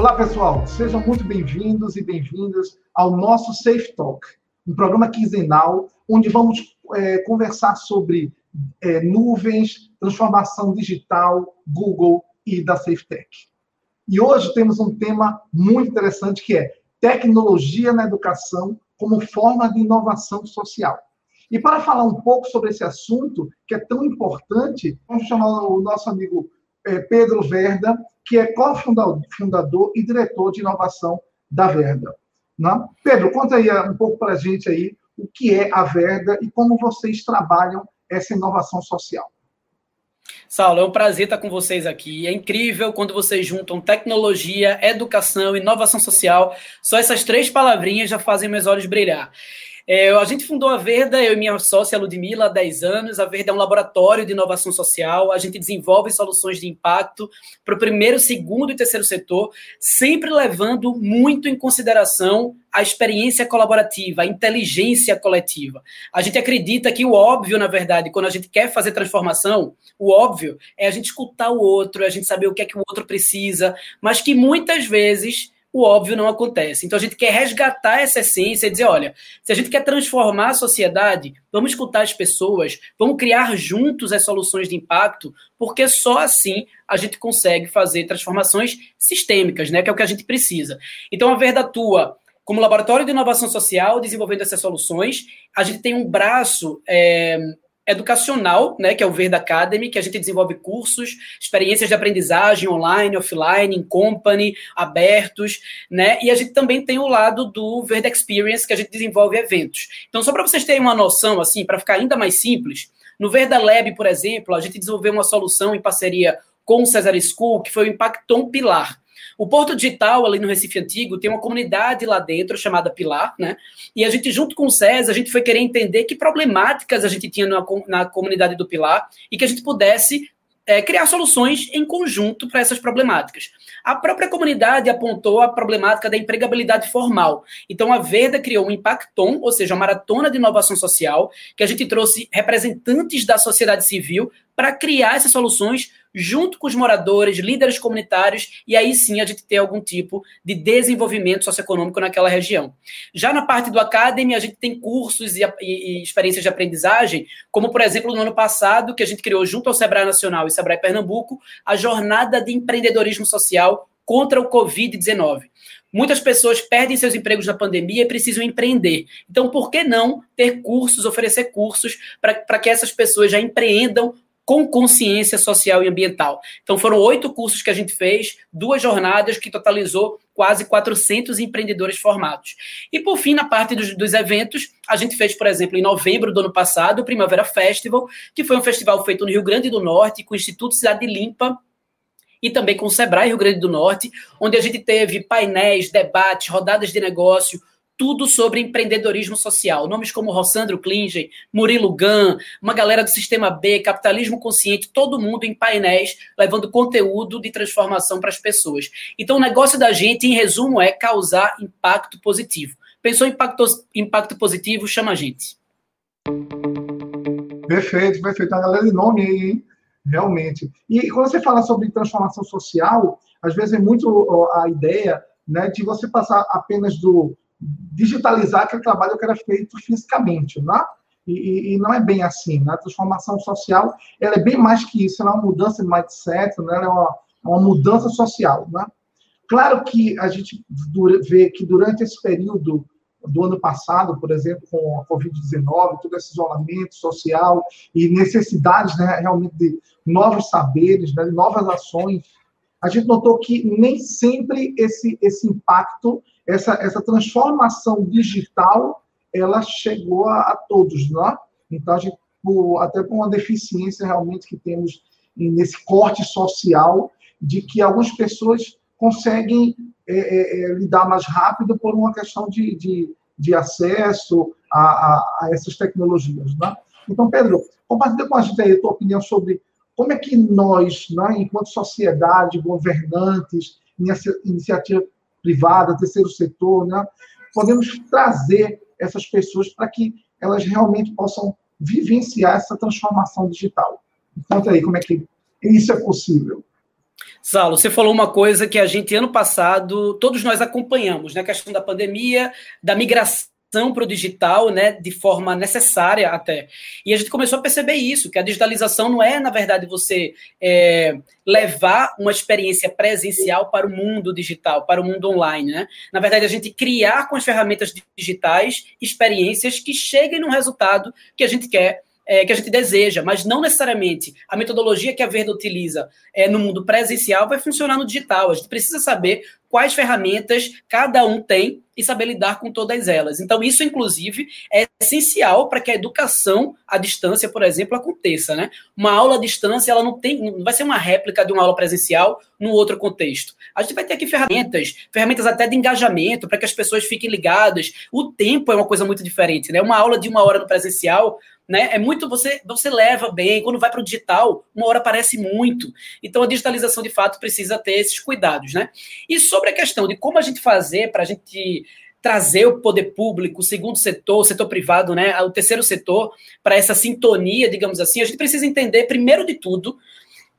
Olá, pessoal. Sejam muito bem-vindos e bem-vindas ao nosso Safe Talk, um programa quinzenal onde vamos é, conversar sobre é, nuvens, transformação digital, Google e da SafeTech. E hoje temos um tema muito interessante que é tecnologia na educação como forma de inovação social. E para falar um pouco sobre esse assunto, que é tão importante, vamos chamar o nosso amigo Pedro Verda, que é cofundador e diretor de inovação da Verda. Né? Pedro, conta aí um pouco para a gente aí o que é a Verda e como vocês trabalham essa inovação social. Saulo, é um prazer estar com vocês aqui. É incrível quando vocês juntam tecnologia, educação, inovação social. Só essas três palavrinhas já fazem meus olhos brilhar. É, a gente fundou a Verda, eu e minha sócia Ludmilla, há 10 anos. A Verda é um laboratório de inovação social. A gente desenvolve soluções de impacto para o primeiro, segundo e terceiro setor, sempre levando muito em consideração a experiência colaborativa, a inteligência coletiva. A gente acredita que o óbvio, na verdade, quando a gente quer fazer transformação, o óbvio é a gente escutar o outro, a gente saber o que é que o outro precisa, mas que muitas vezes o óbvio não acontece. Então a gente quer resgatar essa essência e dizer: olha, se a gente quer transformar a sociedade, vamos escutar as pessoas, vamos criar juntos as soluções de impacto, porque só assim a gente consegue fazer transformações sistêmicas, né? Que é o que a gente precisa. Então a Verda atua como laboratório de inovação social, desenvolvendo essas soluções. A gente tem um braço. É, educacional, né, que é o Verde Academy, que a gente desenvolve cursos, experiências de aprendizagem online, offline, em company, abertos, né? E a gente também tem o lado do Verde Experience, que a gente desenvolve eventos. Então, só para vocês terem uma noção, assim, para ficar ainda mais simples, no Verda Lab, por exemplo, a gente desenvolveu uma solução em parceria com o Cesar School, que foi o Impacton Pilar. O Porto Digital, ali no Recife Antigo, tem uma comunidade lá dentro chamada Pilar, né? E a gente, junto com o César, a gente foi querer entender que problemáticas a gente tinha na, na comunidade do Pilar e que a gente pudesse é, criar soluções em conjunto para essas problemáticas. A própria comunidade apontou a problemática da empregabilidade formal. Então, a Verda criou um Impacton, ou seja, uma maratona de inovação social, que a gente trouxe representantes da sociedade civil para criar essas soluções junto com os moradores, líderes comunitários, e aí sim a gente ter algum tipo de desenvolvimento socioeconômico naquela região. Já na parte do Academy, a gente tem cursos e, e, experiências de aprendizagem, como, por exemplo, no ano passado, que a gente criou junto ao Sebrae Nacional e Sebrae Pernambuco, a Jornada de Empreendedorismo Social contra o Covid-19. Muitas pessoas perdem seus empregos na pandemia e precisam empreender. Então, por que não ter cursos, oferecer cursos para que essas pessoas já empreendam com consciência social e ambiental. Então, foram oito cursos que a gente fez, duas jornadas que totalizou quase 400 empreendedores formados. E, por fim, na parte dos, dos, eventos, a gente fez, por exemplo, em novembro do ano passado, o Primavera Festival, que foi um festival feito no Rio Grande do Norte, com o Instituto Cidade Limpa, e também com o Sebrae Rio Grande do Norte, onde a gente teve painéis, debates, rodadas de negócio, tudo sobre empreendedorismo social. Nomes como Rossandro Klinger, Murilo Gun, uma galera do Sistema B, Capitalismo Consciente, todo mundo em painéis levando conteúdo de transformação para as pessoas. Então, o negócio da gente, em resumo, é causar impacto positivo. Pensou em impacto, impacto positivo? Chama a gente. Perfeito, perfeito. A galera de nome aí, hein? Realmente. E quando você fala sobre transformação social, às vezes é muito a ideia né, de você passar apenas do digitalizar aquele trabalho que era feito fisicamente, né? E, e, não é bem assim, né? A transformação social, ela é bem mais que isso, ela é uma mudança de mindset, né? ela é uma, uma mudança social, né? Claro que a gente vê que durante esse período do ano passado, por exemplo, com a Covid-19, todo esse isolamento social e necessidades né, realmente de novos saberes, né, de novas ações, a gente notou que nem sempre esse, esse impacto essa, essa transformação digital, ela chegou a, a todos, né? Então, a gente, por, até com uma deficiência realmente que temos nesse corte social, de que algumas pessoas conseguem é, é, é, lidar mais rápido por uma questão de, de, de acesso a, a, a, essas tecnologias. Né? Então, Pedro, compartilha com a gente aí a tua opinião sobre como é que nós, né, enquanto sociedade, governantes, iniciativa privada, terceiro setor, né? podemos trazer essas pessoas para que elas realmente possam vivenciar essa transformação digital. Conta aí como é que isso é possível. Saulo, você falou uma coisa que a gente, ano passado, todos nós acompanhamos, né? Questão da pandemia, da migração para o digital, né, de forma necessária até. E a gente começou a perceber isso, que a digitalização não é, na verdade, você é, levar uma experiência presencial para o mundo digital, para o mundo online, né? Na verdade, a gente criar com as ferramentas digitais experiências que cheguem no resultado que a gente quer é, que a gente deseja, mas não necessariamente a metodologia que a Verde utiliza é, no mundo presencial vai funcionar no digital. A gente precisa saber quais ferramentas cada um tem e saber lidar com todas elas. Então, isso, inclusive, é essencial para que a educação à distância, por exemplo, aconteça. Né? Uma aula à distância ela não, tem, não vai ser uma réplica de uma aula presencial no outro contexto. A gente vai ter aqui ferramentas, ferramentas até de engajamento, para que as pessoas fiquem ligadas. O tempo é uma coisa muito diferente. Né? Uma aula de uma hora no presencial né? É muito você você leva bem, quando vai para o digital, uma hora parece muito. Então a digitalização de fato precisa ter esses cuidados, né? E sobre a questão de como a gente fazer para a gente trazer o poder público, o segundo setor, o setor privado, né, o terceiro setor, para essa sintonia, digamos assim, a gente precisa entender, primeiro de tudo,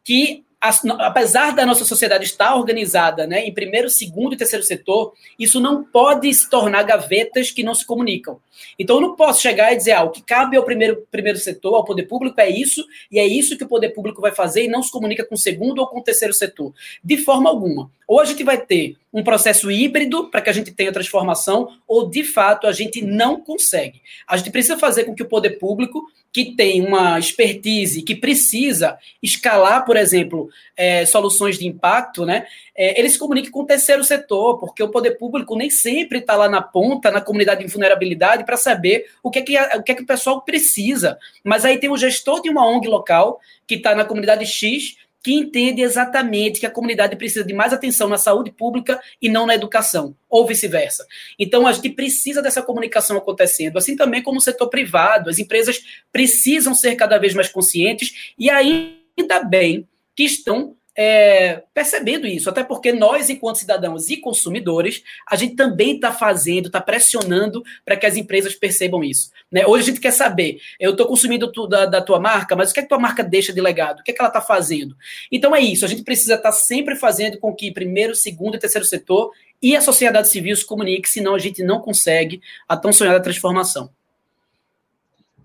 que apesar da nossa sociedade estar organizada né, em primeiro, segundo e terceiro setor, isso não pode se tornar gavetas que não se comunicam. Então, eu não posso chegar e dizer, ah, o que cabe ao primeiro, primeiro setor, ao poder público, é isso, e é isso que o poder público vai fazer, e não se comunica com o segundo ou com o terceiro setor. De forma alguma. Ou a gente vai ter um processo híbrido para que a gente tenha transformação, ou de fato a gente não consegue. A gente precisa fazer com que o poder público que tem uma expertise, que precisa escalar, por exemplo, é, soluções de impacto, né? É, ele se comunique com o terceiro setor, porque o poder público nem sempre está lá na ponta, na comunidade de vulnerabilidade, para saber o que, é que, o que é que o pessoal precisa. Mas aí tem o gestor de uma ONG local, que está na comunidade X, que entende exatamente que a comunidade precisa de mais atenção na saúde pública e não na educação, ou vice-versa. Então, a gente precisa dessa comunicação acontecendo, assim também como o setor privado, as empresas precisam ser cada vez mais conscientes e ainda bem que estão é, percebendo isso, até porque nós, enquanto cidadãos e consumidores, a gente também está fazendo, está pressionando para que as empresas percebam isso. Né? Hoje a gente quer saber, eu estou consumindo tu, da, da, tua marca, mas o que é que tua marca deixa de legado? O que é que ela está fazendo? Então é isso, a gente precisa estar tá sempre fazendo com que primeiro, segundo e terceiro setor e a sociedade civil se comunique, senão a gente não consegue a tão sonhada transformação.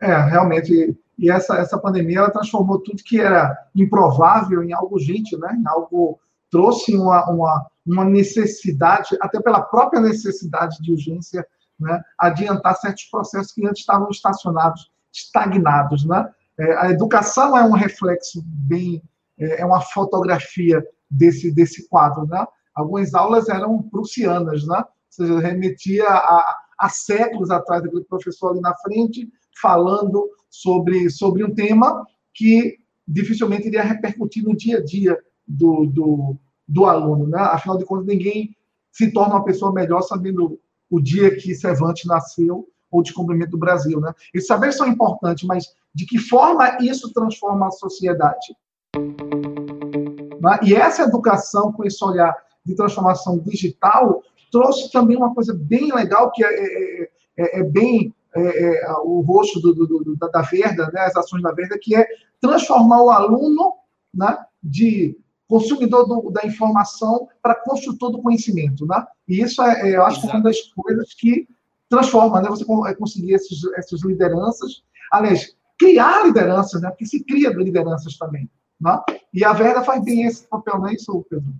É, realmente e essa, essa pandemia ela transformou tudo que era improvável em algo urgente, né? em algo trouxe uma, uma, uma necessidade, até pela própria necessidade de urgência, né? adiantar certos processos que antes estavam estacionados, estagnados. Né? É, a educação é um reflexo bem, é, é uma fotografia desse, desse quadro. Né? Algumas aulas eram prussianas, né? ou seja, remetia a, séculos atrás, aquele professor ali na frente, falando sobre, sobre um tema que dificilmente iria repercutir no dia a dia do, do, do aluno. Né? Afinal de contas, ninguém se torna uma pessoa melhor sabendo o dia que Cervantes nasceu ou descobrimento do Brasil. Né? Esses saberes são importantes, mas de que forma isso transforma a sociedade? Né? E essa educação, com esse olhar de transformação digital, trouxe também uma coisa bem legal, que é, é, é, é bem é, é, o rosto do, do, do, da Verda, né, as ações da Verda, que é transformar o aluno né, de consumidor do, da informação para construtor do conhecimento. Né? E isso, é, é eu acho Exato. que é uma das coisas que transforma, né? você é conseguir esses, essas lideranças. Aliás, criar lideranças, né? porque se cria lideranças também. Né? E a Verda faz bem esse papel, não é isso, Pedro?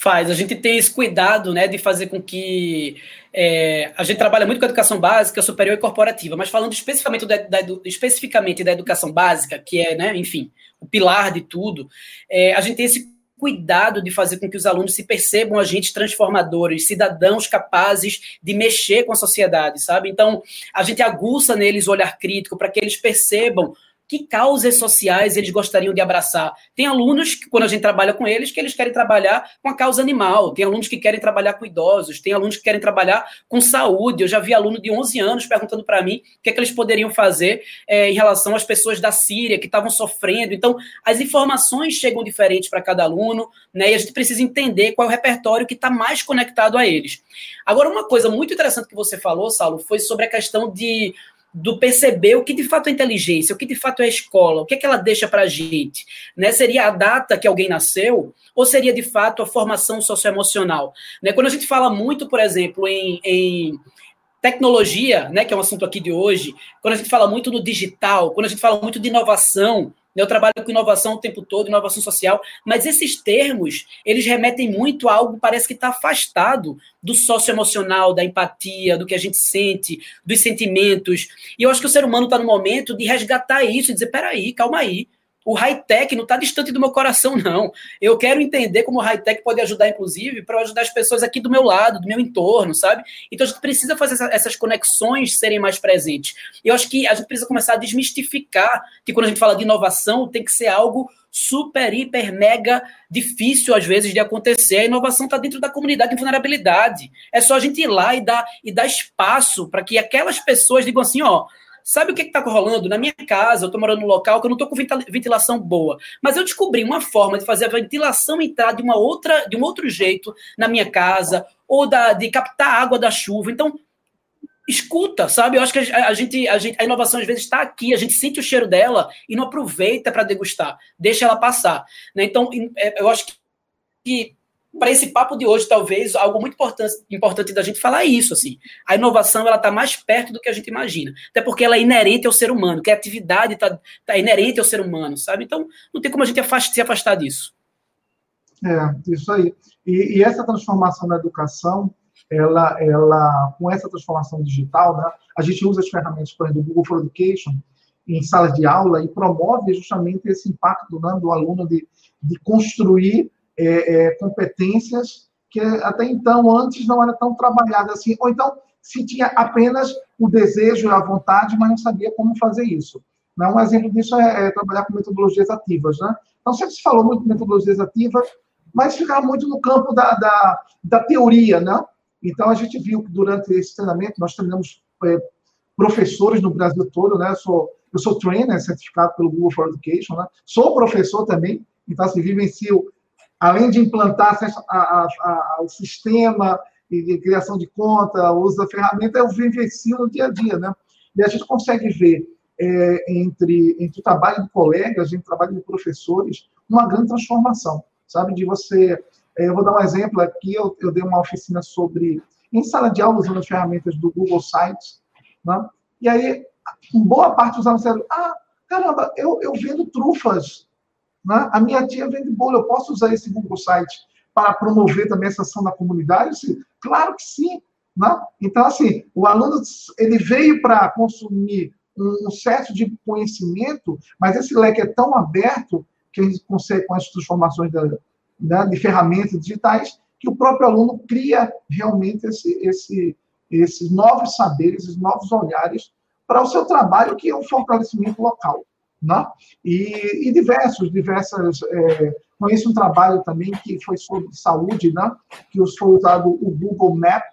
Faz. A gente tem esse cuidado né, de fazer com que. É, a gente trabalha muito com a educação básica, superior e corporativa, mas falando especificamente da, da, especificamente da educação básica, que é, né, enfim, o pilar de tudo, é, a gente tem esse cuidado de fazer com que os alunos se percebam agentes transformadores, cidadãos capazes de mexer com a sociedade, sabe? Então, a gente aguça neles o olhar crítico para que eles percebam que causas sociais eles gostariam de abraçar. Tem alunos que, quando a gente trabalha com eles, que eles querem trabalhar com a causa animal, tem alunos que querem trabalhar com idosos, tem alunos que querem trabalhar com saúde. Eu já vi aluno de 11 anos perguntando para mim o que, é que eles poderiam fazer é, em relação às pessoas da Síria que estavam sofrendo. Então, as informações chegam diferentes para cada aluno, né? E a gente precisa entender qual é o repertório que está mais conectado a eles. Agora, uma coisa muito interessante que você falou, Saulo, foi sobre a questão de do perceber o que de fato é inteligência, o que de fato é escola, o que é que ela deixa para a gente. Né? Seria a data que alguém nasceu ou seria de fato a formação socioemocional? Né? Quando a gente fala muito, por exemplo, em, em tecnologia, né, que é um assunto aqui de hoje, quando a gente fala muito no digital, quando a gente fala muito de inovação, eu trabalho com inovação o tempo todo, inovação social, mas esses termos, eles remetem muito a algo que parece que está afastado do socioemocional, da empatia, do que a gente sente, dos sentimentos. E eu acho que o ser humano está no momento de resgatar isso e dizer, peraí, calma aí, o high-tech não está distante do meu coração, não. Eu quero entender como o high-tech pode ajudar, inclusive, para ajudar as pessoas aqui do meu lado, do meu entorno, sabe? Então a gente precisa fazer essa, essas conexões serem mais presentes. Eu acho que a gente precisa começar a desmistificar que quando a gente fala de inovação, tem que ser algo super, hiper, mega difícil, às vezes, de acontecer. A inovação está dentro da comunidade de vulnerabilidade. É só a gente ir lá e dar, e dar espaço para que aquelas pessoas digam assim, ó, Sabe o que está rolando? Na minha casa, eu estou morando num local que eu não estou com ventilação boa. Mas eu descobri uma forma de fazer a ventilação entrar de, uma outra, de um outro jeito na minha casa, ou da, de captar água da chuva. Então, escuta, sabe? Eu acho que a, gente, a, gente, a inovação às vezes está aqui, a gente sente o cheiro dela e não aproveita para degustar, deixa ela passar. Né? Então, é, eu acho que para esse papo de hoje, talvez, algo muito importante, importante da gente falar é isso, assim. A inovação, ela está mais perto do que a gente imagina. Até porque ela é inerente ao ser humano, que a está tá inerente ao ser humano, sabe? Então, não tem como a gente se afastar disso. É, isso aí. E, e, essa transformação na educação, ela, ela, com essa transformação digital, né, a gente usa as ferramentas, por exemplo, do Google for Education, em salas de aula, e promove justamente esse impacto né, do aluno de, de construir é, é, competências que até então, antes, não era tão trabalhada assim, ou então se tinha apenas o desejo e a vontade, mas não sabia como fazer isso. Né? Um exemplo disso é, é trabalhar com metodologias ativas. Né? Então, sempre se falou muito de metodologias ativas, mas ficava muito no campo da, da, da teoria. Né? Então, a gente viu que durante esse treinamento, nós treinamos é, professores no Brasil todo, né? Eu sou, eu sou trainer, certificado pelo Google for Education, né? Sou professor também, então, assim, vivencio além de implantar a, a, a, o sistema de criação de conta, uso da ferramenta, eu vivencio no dia a dia, né? E a gente consegue ver é, entre, entre o trabalho de colegas, entre o trabalho de professores, uma grande transformação, sabe? De você... É, eu vou dar um exemplo aqui, eu, eu dei uma oficina sobre... Em sala de aula, usando as ferramentas do Google Sites, né? E aí, boa parte dos alunos disseram, ah, caramba, eu, eu vendo trufas né? A minha tia vende bolo, eu posso usar esse Google Site para promover também essa ação na comunidade? Claro que sim. Né? Então, assim, o aluno ele veio para consumir um certo de conhecimento, mas esse leque é tão aberto que a gente consegue, com as transformações da, né, de ferramentas digitais, que o próprio aluno cria realmente esse, esse, esses novos saberes, esses novos olhares para o seu trabalho, que é o fortalecimento local. Né? E, e diversos, diversas. É, conheço um trabalho também que foi sobre saúde, né? que foi usado o Google Map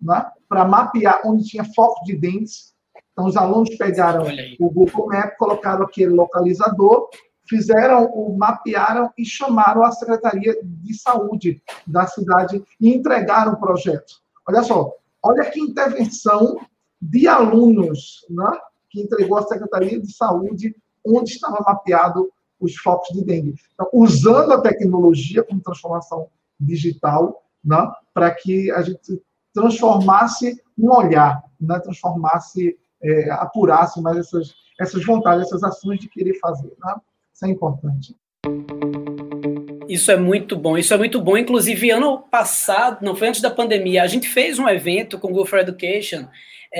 né? para mapear onde tinha foco de dentes. Então, os alunos pegaram o Google Map, colocaram aquele localizador, fizeram o mapearam e chamaram a Secretaria de Saúde da cidade e entregaram o projeto. Olha só, olha que intervenção de alunos, né? que entregou à Secretaria de Saúde onde estava mapeado os focos de dengue. Então, usando a tecnologia como transformação digital, né, para que a gente transformasse um olhar, né, transformasse, é, apurasse mais essas, essas vontades, essas ações de querer fazer. Né? Isso é importante. Isso é muito bom, isso é muito bom. Inclusive, ano passado, não foi antes da pandemia, a gente fez um evento com o Google for Education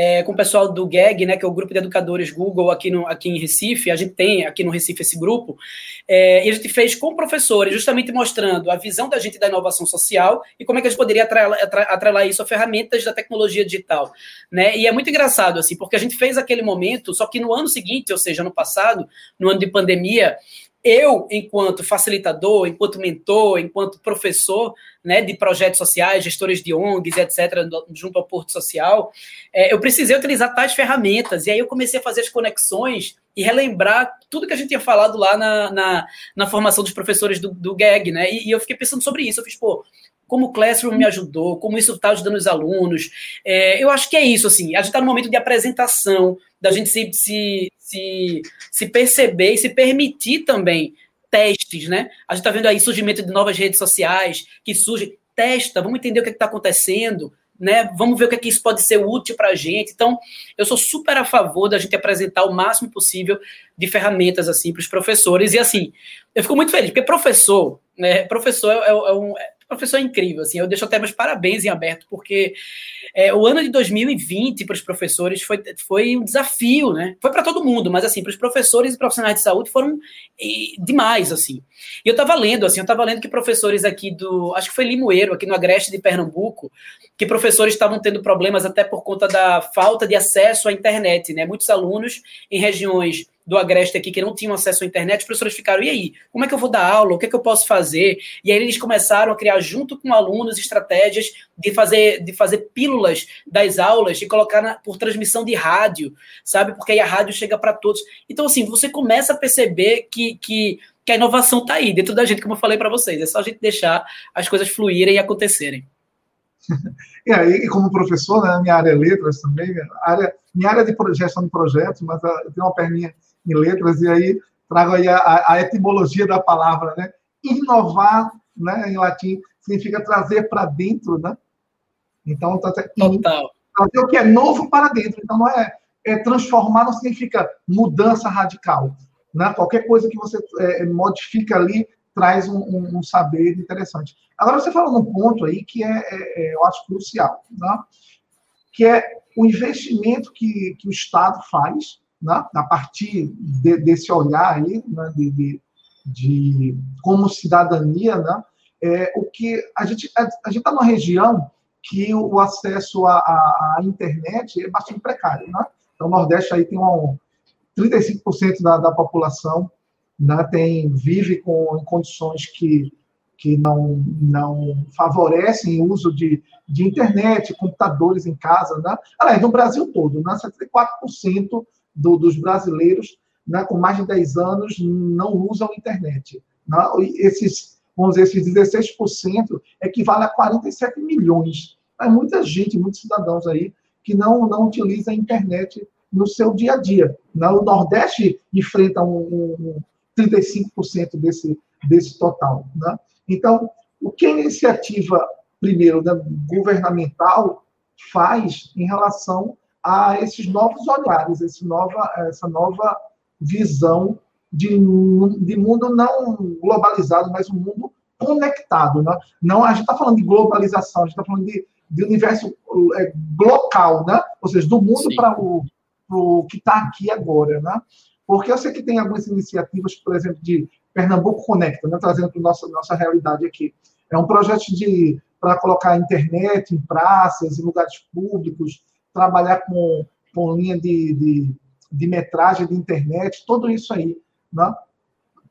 é, com o pessoal do GAG, né, que é o grupo de educadores Google aqui, no, aqui em Recife, a gente tem aqui no Recife esse grupo, é, e a gente fez com professores, justamente mostrando a visão da gente da inovação social e como é que a gente poderia atrelar, atrelar isso a ferramentas da tecnologia digital. Né? E é muito engraçado, assim, porque a gente fez aquele momento, só que no ano seguinte, ou seja, no passado, no ano de pandemia, eu, enquanto facilitador, enquanto mentor, enquanto professor né, de projetos sociais, gestores de ONGs, etc., junto ao Porto Social, é, eu precisei utilizar tais ferramentas. E aí eu comecei a fazer as conexões e relembrar tudo que a gente tinha falado lá na, na, na formação dos professores do, do GAG, né? E, e, eu fiquei pensando sobre isso. Eu fiz, pô, como o Classroom me ajudou, como isso está ajudando os alunos. É, eu acho que é isso, assim, a gente está no momento de apresentação, da gente se, se, se, se perceber e se permitir também testes, né? A gente está vendo aí surgimento de novas redes sociais que surgem. Testa, vamos entender o que é está acontecendo, né? Vamos ver o que, é que isso pode ser útil para a gente. Então, eu sou super a favor da gente apresentar o máximo possível de ferramentas assim para os professores. E assim, eu fico muito feliz, porque professor, né? Professor é, é um, professor é incrível, assim, eu deixo até meus parabéns em aberto, porque é, o ano de 2020 para os professores foi, foi um desafio, né? Foi para todo mundo, mas assim, para os professores e profissionais de saúde foram e, demais, assim. E eu estava lendo, assim, eu estava lendo que professores aqui do, acho que foi Limoeiro, aqui no Agreste de Pernambuco, que professores estavam tendo problemas até por conta da falta de acesso à internet, né? Muitos alunos em regiões do Agreste aqui que não tinham acesso à internet, os professores ficaram, e aí, como é que eu vou dar aula? O que é que eu posso fazer? E aí eles começaram a criar, junto com alunos, estratégias de fazer, de fazer pílulas das aulas e colocar na, por transmissão de rádio, sabe? Porque aí a rádio chega para todos. Então, assim, você começa a perceber que, que, que a inovação está aí, dentro da gente, como eu falei para vocês. É só a gente deixar as coisas fluírem e acontecerem. E aí, como professor, né, minha área é letras também, minha área, minha área de gestão de projetos, mas ah, tenho uma perninha em letras, e aí trago aí a, a etimologia da palavra, né? Inovar, né, em latim, significa trazer para dentro, né? Então, tá, Total. trazer o que é novo para dentro. Então, não é, é transformar, não significa mudança radical. Né? Qualquer coisa que você é, modifica ali traz um, um, um, saber interessante. Agora, você falou num ponto aí que é, é, é eu acho crucial, né? que é o investimento que, que o Estado faz né, a partir de, desse olhar aí, né, de, de, de, como cidadania, né, é, o que a gente a, a gente está numa região que o acesso à, internet é bastante precário, né? Então, o Nordeste aí tem um 35% da, da população né, tem vive com em condições que que não, não favorecem o uso de, de internet, computadores em casa, né? Aliás, no Brasil todo, né? 74% do, dos brasileiros né, com mais de 10 anos não usam internet. Né? Esses, vamos dizer, esses 16% equivale a 47 milhões. É muita gente, muitos cidadãos aí que não, não utilizam a internet no seu dia a dia. Né? O Nordeste enfrenta um, um 35% desse, desse total. Né? Então, o que a iniciativa, primeiro, né, governamental faz em relação a esses novos olhares, esse nova, essa nova visão de, de mundo não globalizado, mas um mundo conectado. Né? Não, a gente está falando de globalização, a gente está falando de, de universo é, local, né? ou seja, do mundo para o, o que está aqui agora. Né? Porque eu sei que tem algumas iniciativas, por exemplo, de Pernambuco Conecta, né? trazendo para a nossa, nossa realidade aqui. É um projeto de para colocar internet em praças, em lugares públicos, trabalhar com, com linha de, de, de metragem de internet, tudo isso aí. Né?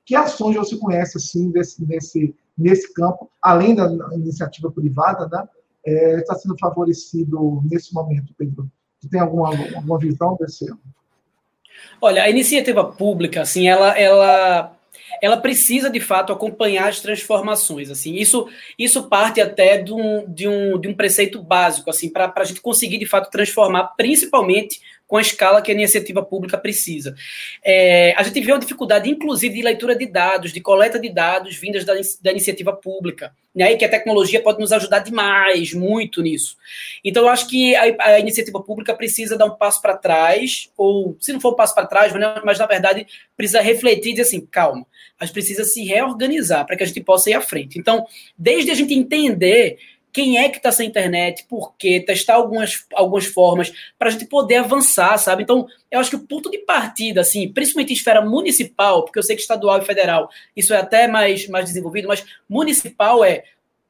Que ações você conhece assim desse, nesse, nesse campo, além da iniciativa privada, né? É, está sendo favorecido nesse momento, Pedro? Você tem alguma, alguma visão desse? Olha, a iniciativa pública, assim, ela, ela ela precisa de fato acompanhar as transformações. Assim, isso, isso parte até de um, de um, de um preceito básico, assim, para a gente conseguir de fato transformar, principalmente com a escala que a iniciativa pública precisa. É, a gente vê uma dificuldade, inclusive, de leitura de dados, de coleta de dados vindas da, da iniciativa pública, né, e que a tecnologia pode nos ajudar demais, muito nisso. Então, eu acho que a, a iniciativa pública precisa dar um passo para trás, ou, se não for um passo para trás, mas, na verdade, precisa refletir e dizer assim, calma, a gente precisa se reorganizar para que a gente possa ir à frente. Então, desde a gente entender quem é que está sem internet, por quê, testar algumas, algumas formas para a gente poder avançar, sabe? Então, eu acho que o ponto de partida, assim, principalmente em esfera municipal, porque eu sei que estadual e federal isso é até mais, mais desenvolvido, mas municipal é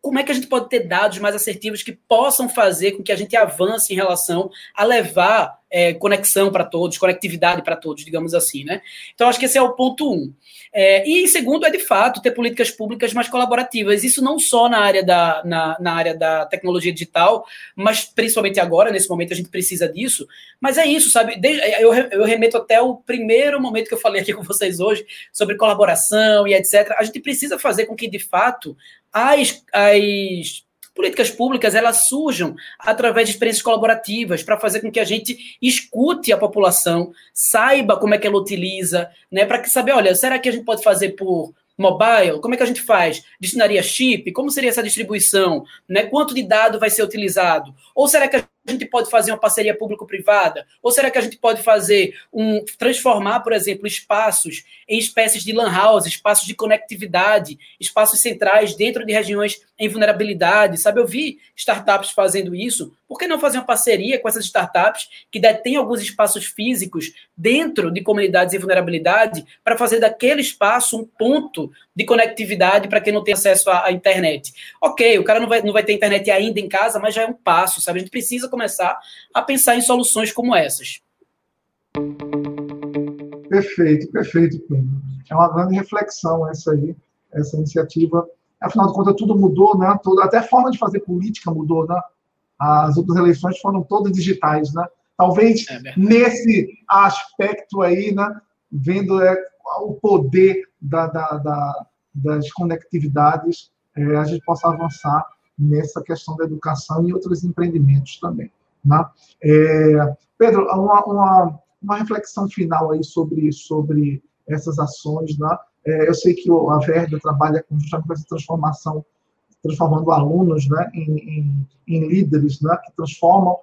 como é que a gente pode ter dados mais assertivos que possam fazer com que a gente avance em relação a levar é, conexão para todos, conectividade para todos, digamos assim, né? Então, acho que esse é o ponto um. É, e segundo é de fato ter políticas públicas mais colaborativas. Isso não só na área da, na, na área da tecnologia digital, mas principalmente agora, nesse momento, a gente precisa disso. Mas é isso, sabe? Eu, eu remeto até o primeiro momento que eu falei aqui com vocês hoje sobre colaboração e etc. A gente precisa fazer com que, de fato, as, as políticas públicas elas surjam através de experiências colaborativas para fazer com que a gente escute a população, saiba como é que ela utiliza, né, para que saber, olha, será que a gente pode fazer por mobile, como é que a gente faz? Destinaria chip? Como seria essa distribuição? Né? Quanto de dado vai ser utilizado? Ou será que a gente pode fazer uma parceria público-privada? Ou será que a gente pode fazer um transformar, por exemplo, espaços em espécies de lan house, espaços de conectividade, espaços centrais dentro de regiões em vulnerabilidade? Sabe, eu vi startups fazendo isso. Por que não fazer uma parceria com essas startups que detêm alguns espaços físicos dentro de comunidades em vulnerabilidade para fazer daquele espaço um ponto de conectividade para quem não tem acesso à, à, internet? Ok, o cara não vai, não vai ter internet ainda em casa, mas já é um passo, sabe? A gente precisa começar a pensar em soluções como essas. Perfeito, perfeito, Pedro. É uma grande reflexão essa aí, essa iniciativa. Afinal de contas, tudo mudou, né? Tudo, até a forma de fazer política mudou, né? As outras eleições foram todas digitais, né? Talvez é nesse aspecto aí, né? Vendo é, o poder da, da, da, das conectividades, é, a gente possa avançar nessa questão da educação e outros empreendimentos também. Né? É, Pedro, uma, uma, uma, reflexão final aí sobre, sobre essas ações. Né? É, eu sei que a Verda trabalha com essa transformação, transformando alunos né, em, em, em, líderes né, que transformam,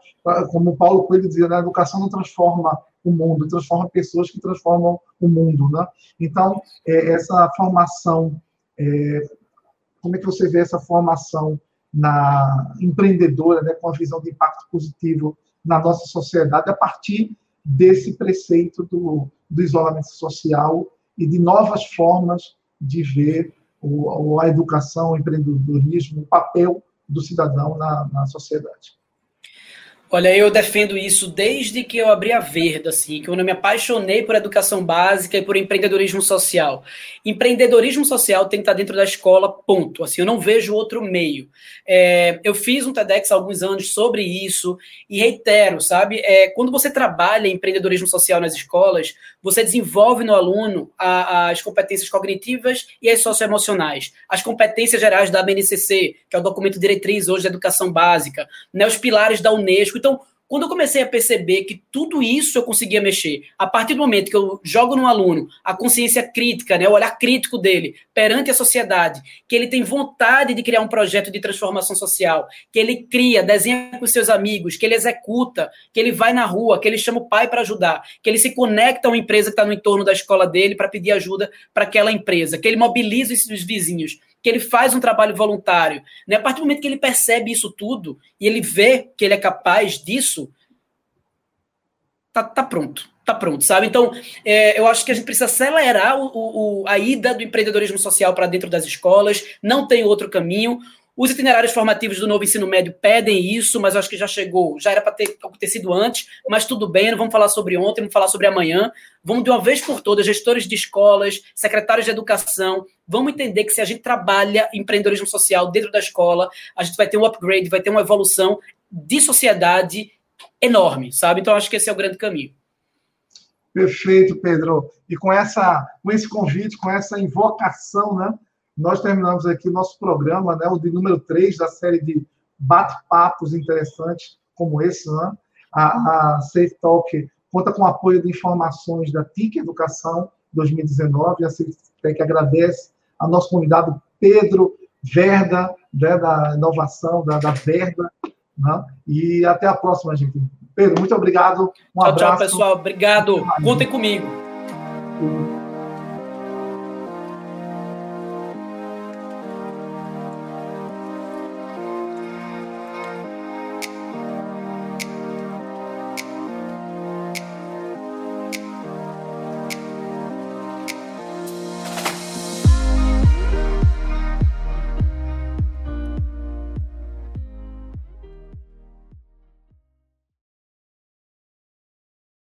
como o Paulo Coelho dizia, né, a educação não transforma o mundo, transforma pessoas que transformam o mundo. Né? Então, é, essa formação, é, como é que você vê essa formação na empreendedora, né, com a visão de impacto positivo na nossa sociedade a partir desse preceito do, do isolamento social e de novas formas de ver a educação, o empreendedorismo, o papel do cidadão na, na sociedade. Olha, eu defendo isso desde que eu abri a Verda, assim, que eu me apaixonei por educação básica e por empreendedorismo social. Empreendedorismo social tem que estar dentro da escola, ponto. Assim, eu não vejo outro meio. É, eu fiz um TEDx há alguns anos sobre isso e reitero, sabe? É, quando você trabalha em empreendedorismo social nas escolas, você desenvolve no aluno a, as competências cognitivas e as socioemocionais, as competências gerais da BNCC, que é o documento diretriz hoje da educação básica, né, os pilares da Unesco então, quando eu comecei a perceber que tudo isso eu conseguia mexer, a partir do momento que eu jogo no aluno a consciência crítica, né, o olhar crítico dele perante a sociedade, que ele tem vontade de criar um projeto de transformação social, que ele cria, desenha com seus amigos, que ele executa, que ele vai na rua, que ele chama o pai para ajudar, que ele se conecta a uma empresa que está no entorno da escola dele para pedir ajuda para aquela empresa, que ele mobiliza os vizinhos que ele faz um trabalho voluntário. Né? A partir do momento que ele percebe isso tudo e ele vê que ele é capaz disso, tá, tá pronto. Tá pronto, sabe? Então, é, eu acho que a gente precisa acelerar o, o, a ida do empreendedorismo social para dentro das escolas, não tem outro caminho. Os itinerários formativos do novo ensino médio pedem isso, mas acho que já chegou, já era para ter acontecido antes, mas tudo bem, não vamos falar sobre ontem, vamos falar sobre amanhã. Vamos de uma vez por todas, gestores de escolas, secretários de educação, vamos entender que se a gente trabalha empreendedorismo social dentro da escola, a gente vai ter um upgrade, vai ter uma evolução de sociedade enorme, sabe? Então acho que esse é o grande caminho. Perfeito, Pedro. E com essa, com esse convite, com essa invocação, né? Nós terminamos aqui o nosso programa, né, o de número 3 da série de bate-papos interessantes como esse. Né? A, a Safe Talk conta com o apoio de informações da TIC Educação 2019. A Safe Talk agradece a nossa comunidade Pedro Verda, né, da inovação, da, da Verda. Né? E até a próxima, gente. Pedro, muito obrigado. Um tchau, abraço. tchau, pessoal. Obrigado. Contem comigo.